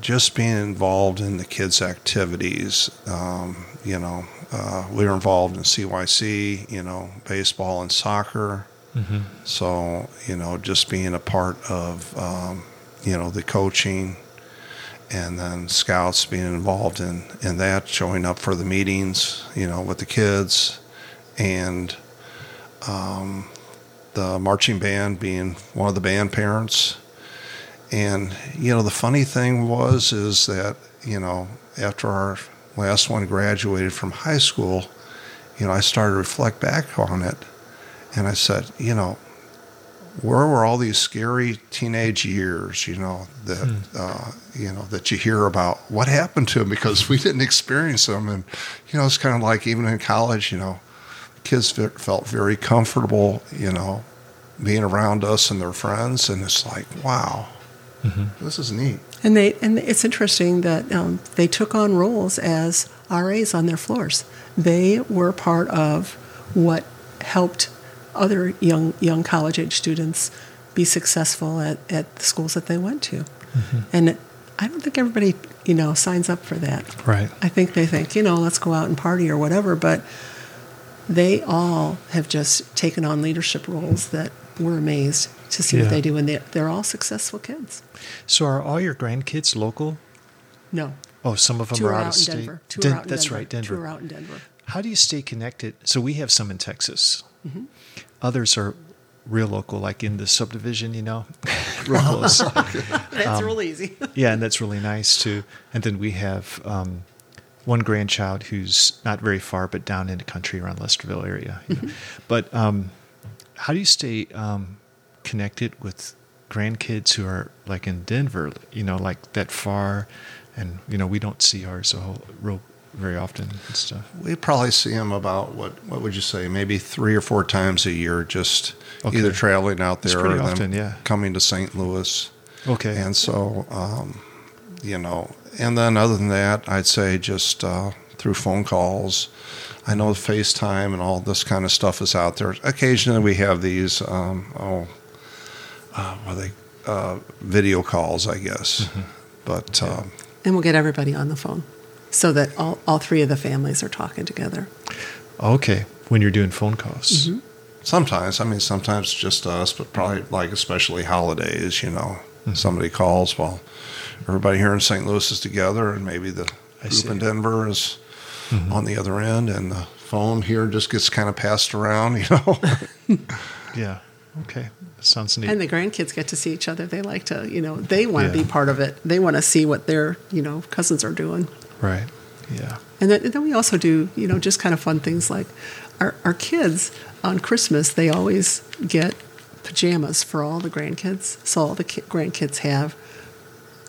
just being involved in the kids' activities. Um, you know, uh, we were involved in CYC. You know, baseball and soccer. Mm-hmm. So, you know, just being a part of, um, you know, the coaching and then scouts being involved in, in that, showing up for the meetings, you know, with the kids and um, the marching band being one of the band parents. And, you know, the funny thing was, is that, you know, after our last one graduated from high school, you know, I started to reflect back on it. And I said, you know, where were all these scary teenage years, you know, that, uh, you know, that you hear about? What happened to them? Because we didn't experience them. And, you know, it's kind of like even in college, you know, kids fe- felt very comfortable, you know, being around us and their friends. And it's like, wow, this is neat. And they and it's interesting that um, they took on roles as RAs on their floors. They were part of what helped other young young college age students be successful at, at the schools that they went to. And I don't think everybody you know signs up for that. Right. I think they think you know let's go out and party or whatever, but they all have just taken on leadership roles that we're amazed to see Yeah. what they do, and they, they're all successful kids. So are all your grandkids local? No, Oh, some of them Two are out, out of in state. Denver. Two Den- are out in that's Denver. right, Denver. Two are out in Denver. How do you stay connected? So we have some in Texas. Mm-hmm. Others are real local, like in the subdivision, you know, real close. That's Um, real easy. yeah, and that's really nice too. And then we have um, one grandchild who's not very far, but down in the country around Lesterville area. You know. But um, how do you stay um, connected with grandkids who are like in Denver? You know, like that far, and you know we don't see ours a whole, real very often and stuff. We probably see them about what what would you say? Maybe three or four times a year, just Okay. either traveling out there pretty or them often, yeah. coming to St. Louis. Okay. And so, um, you know, and then other than that, I'd say just uh, through phone calls. I know FaceTime and all this kind of stuff is out there. Occasionally, we have these um, oh, uh, what are they uh, video calls, I guess. Mm-hmm. But um, and we'll get everybody on the phone so that all, all three of the families are talking together. okay, when you're doing phone calls. Mm-hmm. Sometimes, I mean, sometimes just us, but probably like especially holidays, you know, Mm-hmm. somebody calls while everybody here in St. Louis is together, and maybe the I group see. in Denver is Mhm. on the other end, and the phone here just gets kind of passed around, you know. Yeah. Okay. That sounds neat. And the grandkids get to see each other. They like to, you know, they want to Yeah. be part of it. They want to see what their, you know, cousins are doing. Right. Yeah. And then, and then we also do, you know, just kind of fun things like our, our kids on Christmas, they always get pajamas for all the grandkids. So all the ki- grandkids have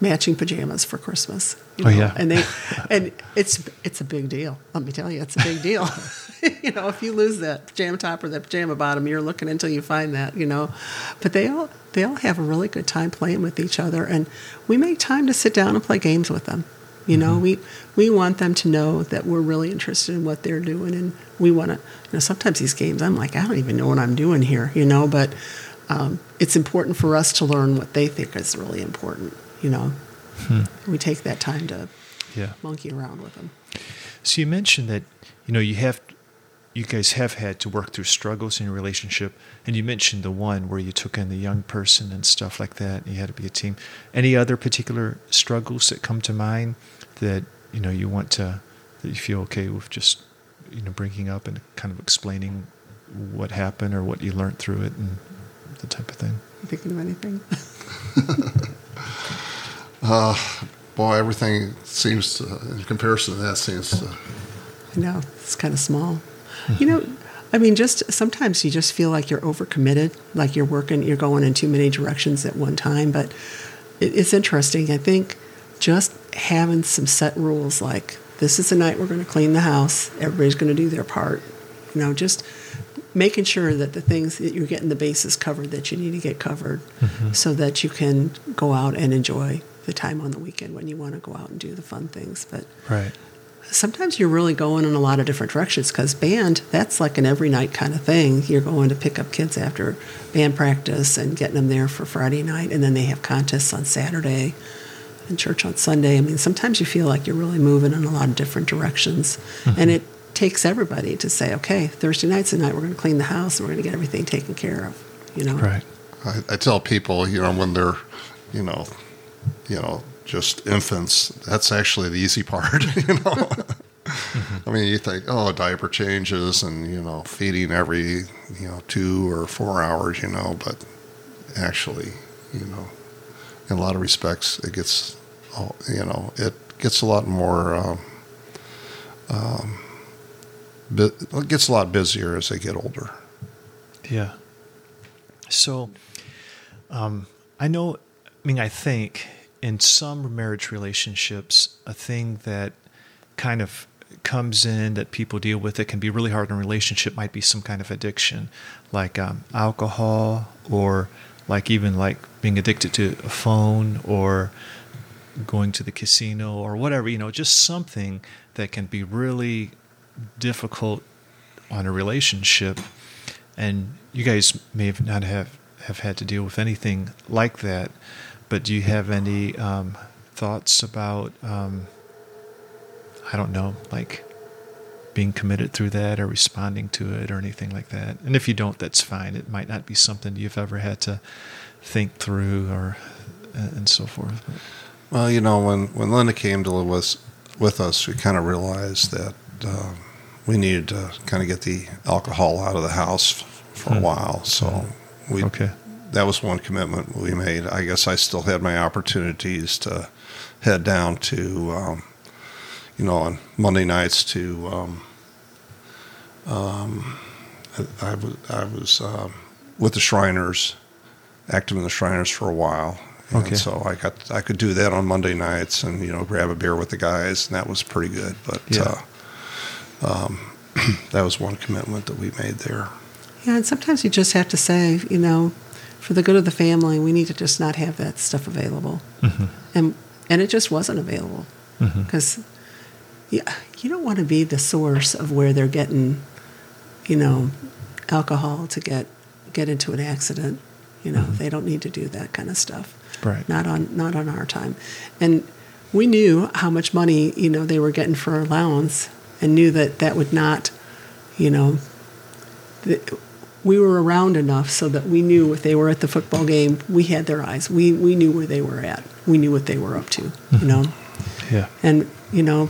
matching pajamas for Christmas. you Oh, yeah. And they, and it's, it's a big deal. Let me tell you, it's a big deal. you know, if you lose that pajama top or that pajama bottom, you're looking until you find that, you know. But they all, they all have a really good time playing with each other. And we make time to sit down and play games with them. You know, we we want them to know that we're really interested in what they're doing, and we want to. You know, sometimes these games, I'm like, I don't even know what I'm doing here. You know, but um, it's important for us to learn what they think is really important. You know, we take that time to Yeah. monkey around with them. So you mentioned that you know you have you guys have had to work through struggles in your relationship, and you mentioned the one where you took in the young person and stuff like that, and you had to be a team. Any other particular struggles that come to mind that you know you want to that you feel okay with just you know bringing up and kind of explaining what happened or what you learned through it and the type of thing. Thinking of anything? Uh, boy, everything seems to, in comparison to that, seems to. I know it's kind of small. You know, I mean, just sometimes you just feel like you're overcommitted, like you're working, you're going in too many directions at one time. But it, it's interesting. I think just having some set rules, like this is the night we're going to clean the house. Everybody's going to do their part. You know, just making sure that the things that you're getting the bases covered that you need to get covered, mm-hmm. so that you can go out and enjoy the time on the weekend when you want to go out and do the fun things. But Right. Sometimes you're really going in a lot of different directions because band that's like an every night kind of thing. You're going to pick up kids after band practice and getting them there for friday night and then they have contests on saturday and church on sunday. I mean sometimes you feel like you're really moving in a lot of different directions. Mm-hmm. And it takes everybody to say okay thursday night's the night we're going to clean the house and we're going to get everything taken care of you know? Right. I, I tell people, you know, when they're, you know, you know, just infants, that's actually the easy part, you know. I mean, you think, oh, diaper changes and, you know, feeding every, you know, two or four hours, you know, but actually, you know, in a lot of respects, it gets, you know, it gets a lot more, um, um, it gets a lot busier as they get older. Yeah. So, um, I know, I mean, I think in some marriage relationships, a thing that kind of comes in that people deal with that can be really hard in a relationship might be some kind of addiction, like um, alcohol or like even like being addicted to a phone or going to the casino or whatever, you know, just something that can be really difficult on a relationship. And you guys may have not have, have had to deal with anything like that, but do you have any um, thoughts about, um, I don't know, like being committed through that or responding to it or anything like that? And if you don't, that's fine. It might not be something you've ever had to think through or and so forth. Well, you know, when, when Linda came to live with, with us, we kind of realized that um, we needed to kind of get the alcohol out of the house for a Hmm. while. So we okay. That was one commitment we made. I guess I still had my opportunities to head down to, um, you know, on Monday nights to. Um, um, I, I was I was um, with the Shriners, active in the Shriners for a while. And Okay. So I got I could do that on Monday nights and you know grab a beer with the guys and that was pretty good. But Yeah. uh, um, that was one commitment that we made there. Yeah, and sometimes you just have to say, you know, for the good of the family, we need to just not have that stuff available. Mm-hmm. And and it just wasn't available because yeah, you don't want to be the source of where they're getting, you know, alcohol to get get into an accident. You know, Mhm. they don't need to do that kind of stuff. Right. Not on not on our time. And we knew how much money you know they were getting for allowance, and knew that that would not, you know, th- we were around enough so that we knew if they were at the football game, we had their eyes. We we knew where they were at. We knew what they were up to. You mm-hmm. know, Yeah. and you know,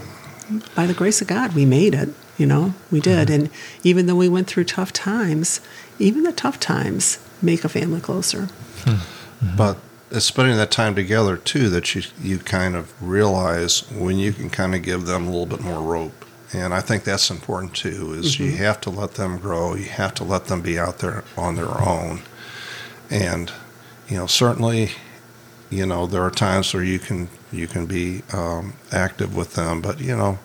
by the grace of God, we made it. You know, we mm-hmm. did. And even though we went through tough times, even the tough times make a family closer. Hmm. Mm-hmm. But it's spending that time together too that you you kind of realize when you can kind of give them a little bit more rope. And I think that's important too. Is you have to let them grow. You have to let them be out there on their own. And you know, certainly, you know, there are times where you can you can be um, active with them, but you know,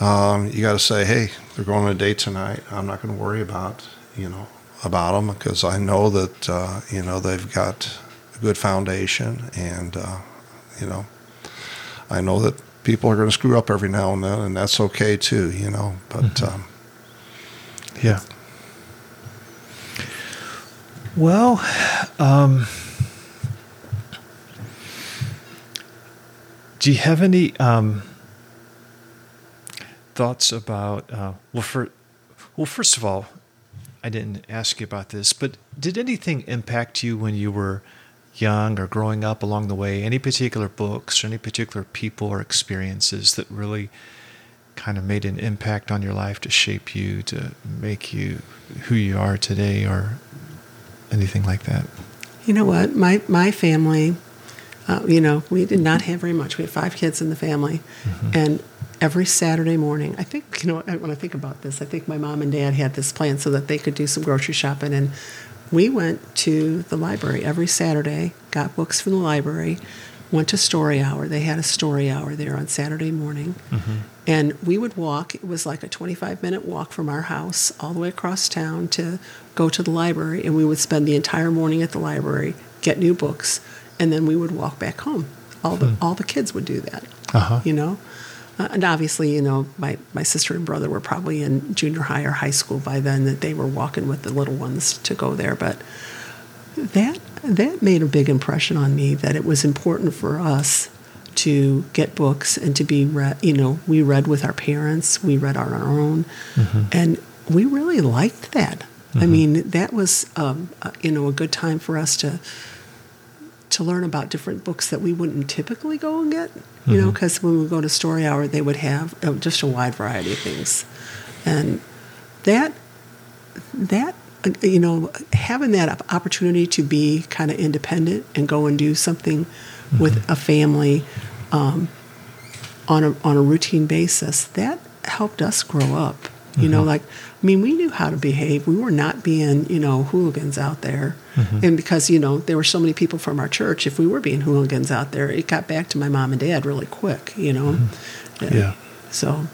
um, you got to say, hey, they're going on a date tonight. I'm not going to worry about you know about them because I know that uh, you know they've got a good foundation, and uh, you know I know that people are going to screw up every now and then, and that's okay too, you know. But Mhm. um, Yeah. Well, um, do you have any um, thoughts about? Uh, well, for well, first of all, I didn't ask you about this, but did anything impact you when you were young or growing up along the way? Any particular books or any particular people or experiences that really kind of made an impact on your life to shape you, to make you who you are today, or anything like that? You know what? My my family, uh, you know, we did not have very much. We had five kids in the family, and every Saturday morning, I think you know when I think about this, I think my mom and dad had this plan so that they could do some grocery shopping, and we went to the library every Saturday, got books from the library, went to story hour. They had a story hour there on Saturday morning. And we would walk, it was like a 25 minute walk from our house all the way across town to go to the library. And we would spend the entire morning at the library, get new books, and then we would walk back home. All the, all the kids would do that, Uh-huh. you know? Uh, and obviously, you know, my, my sister and brother were probably in junior high or high school by then that they were walking with the little ones to go there. But that that made a big impression on me that it was important for us to get books and to be read you know we read with our parents we read on our own. And we really liked that. I mean that was um, uh, you know a good time for us to to learn about different books that we wouldn't typically go and get you know because when we go to story hour they would have uh, just a wide variety of things. And that that uh, you know having that opportunity to be kind of independent and go and do something with a family um, on a on a routine basis that helped us grow up. You know like i mean we knew how to behave. We were not being you know hooligans out there. Mm-hmm. And because you know there were so many people from our church if we were being hooligans out there it got back to my mom and dad really quick you know? Mm-hmm. Yeah. so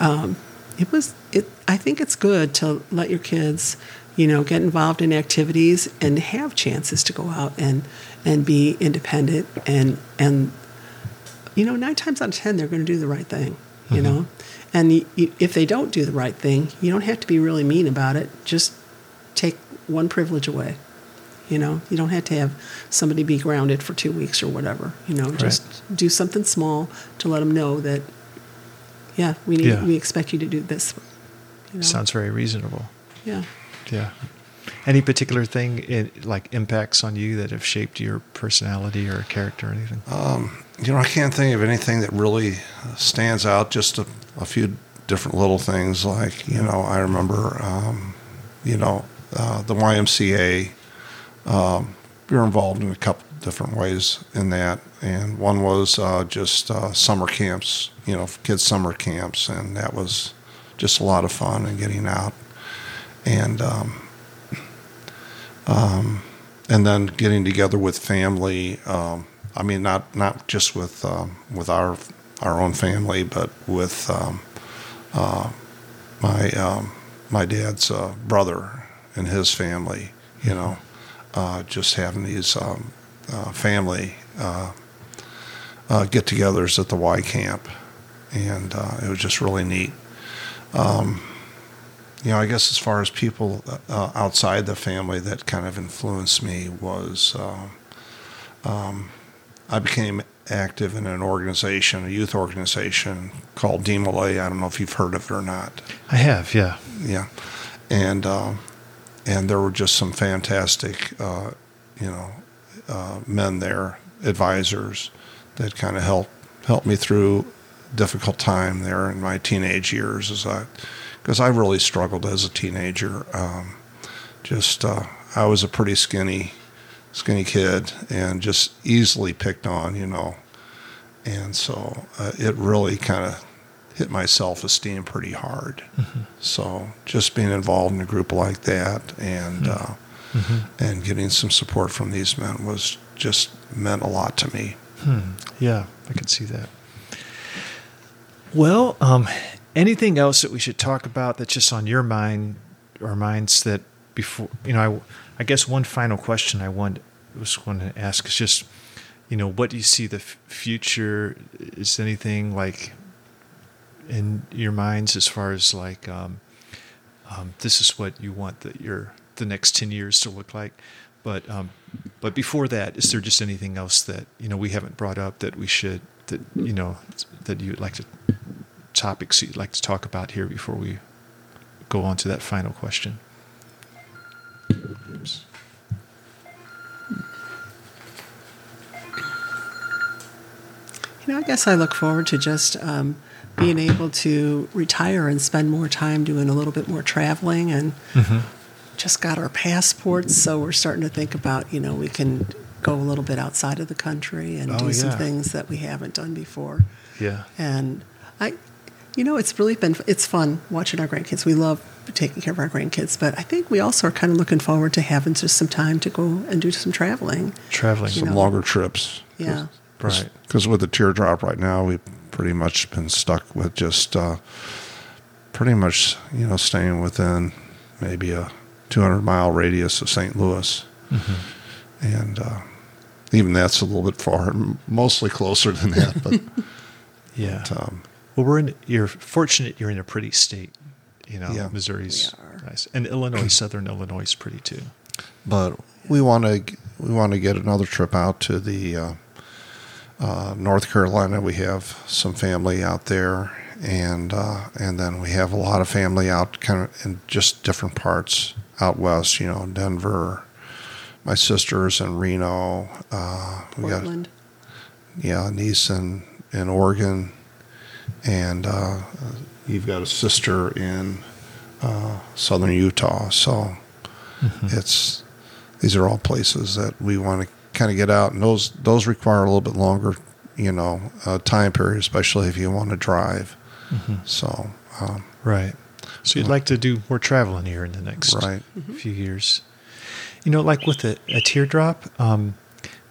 um, it was it. I think it's good to let your kids, you know, get involved in activities and have chances to go out and and be independent and and you know nine times out of ten they're going to do the right thing, you mm-hmm. know, and y y if they don't do the right thing, you don't have to be really mean about it. Just take one privilege away. You know, you don't have to have somebody be grounded for two weeks or whatever. You know, just do something small to let them know that yeah, we need Yeah. we expect you to do this. You know? Sounds very reasonable. yeah. Yeah. Any particular thing, it, like impacts on you that have shaped your personality or character or anything? Um, you know, I can't think of anything that really stands out. Just a, a few different little things. Like, you know, I remember, um, you know, uh, the YMCA. Um, we were involved in a couple different ways in that, and one was uh, just uh, summer camps. You know, kids' summer camps, and that was just a lot of fun and getting out. And um, um, and then getting together with family. Um, I mean, not not just with um, with our our own family, but with um, uh, my um, my dad's uh, brother and his family. You know, uh, just having these um, uh, family uh, uh, get-togethers at the Y camp, and it was just really neat. Um, you know, I guess as far as people outside the family that kind of influenced me was um, I became active in an organization, a youth organization called DeMolay. I don't know if you've heard of it or not. I have, yeah. Yeah, and uh, and there were just some fantastic, uh, you know, uh, men there, advisors that kind of helped helped me through difficult time there in my teenage years as I because I really struggled as a teenager. Um, just uh, I was a pretty skinny skinny kid and just easily picked on, you know, and so uh, it really kind of hit my self esteem pretty hard. So just being involved in a group like that and uh, and getting some support from these men was just meant a lot to me. Hmm. Yeah, I could see that. Well, um, anything else that we should talk about that's just on your mind or minds that before you know? I, I guess one final question I want was going to ask is just you know, what do you see the f- future? Is anything like in your minds as far as like um, um, this is what you want that your the next ten years to look like? But um, but before that, is there just anything else that you know we haven't brought up that we should that you know that you'd like to topics you'd like to talk about here before we go on to that final question? You know, I guess I look forward to just um, being able to retire and spend more time doing a little bit more traveling and just got our passports, so we're starting to think about, you know, we can go a little bit outside of the country and Oh, do some yeah. things that we haven't done before. Yeah. And I, you know, it's really been it's fun watching our grandkids. We love taking care of our grandkids, but I think we also are kind of looking forward to having just some time to go and do some traveling. Traveling. Some know. longer trips. Yeah. Right. Because with the teardrop right now, we've pretty much been stuck with just uh, pretty much, you know, staying within maybe a 200 mile radius of St. Louis. And uh, even that's a little bit far, mostly closer than that. But, Yeah. but, um, Well, we're in. You're fortunate. You're in a pretty state. You know, Yeah. Missouri's nice, and Illinois, Southern Illinois is pretty too. but we want to we want to get another trip out to the uh, uh, North Carolina. We have some family out there, and uh, and then we have a lot of family out kind of in just different parts out west. You know, Denver. My sisters in Reno. Uh, we got Portland. yeah, niece in in Oregon, and uh, you've got a sister in uh, southern Utah. So it's these are all places that we want to kind of get out, and those those require a little bit longer, you know, uh, time period, especially if you want to drive. So um, Right. So you'd like to do more traveling here in the next Right. few years. You know, like with a, a teardrop, um,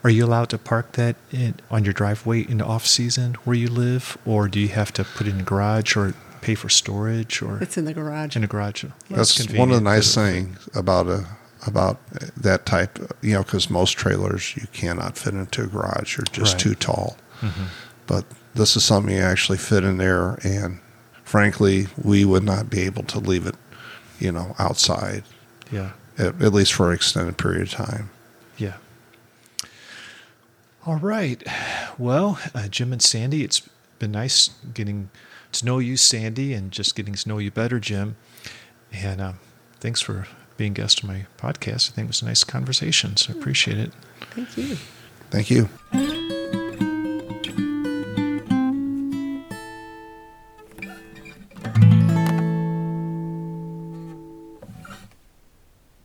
are you allowed to park that in, on your driveway in the off season where you live, or do you have to put it in the garage or pay for storage or It's in the garage. in the garage? Well, that's one of the nice things about a about that type, you know, because most trailers you cannot fit into a garage; you're just Right. too tall. Mhm. but this is something you actually fit in there and frankly we would not be able to leave it you know outside Yeah. at, at least for an extended period of time Yeah. All right. Well, uh, Jim and Sandy, it's been nice getting to know you, Sandy, and just getting to know you better, Jim. And um, thanks for being guest on my podcast. I think it was a nice conversation, so I appreciate it. Thank you. thank you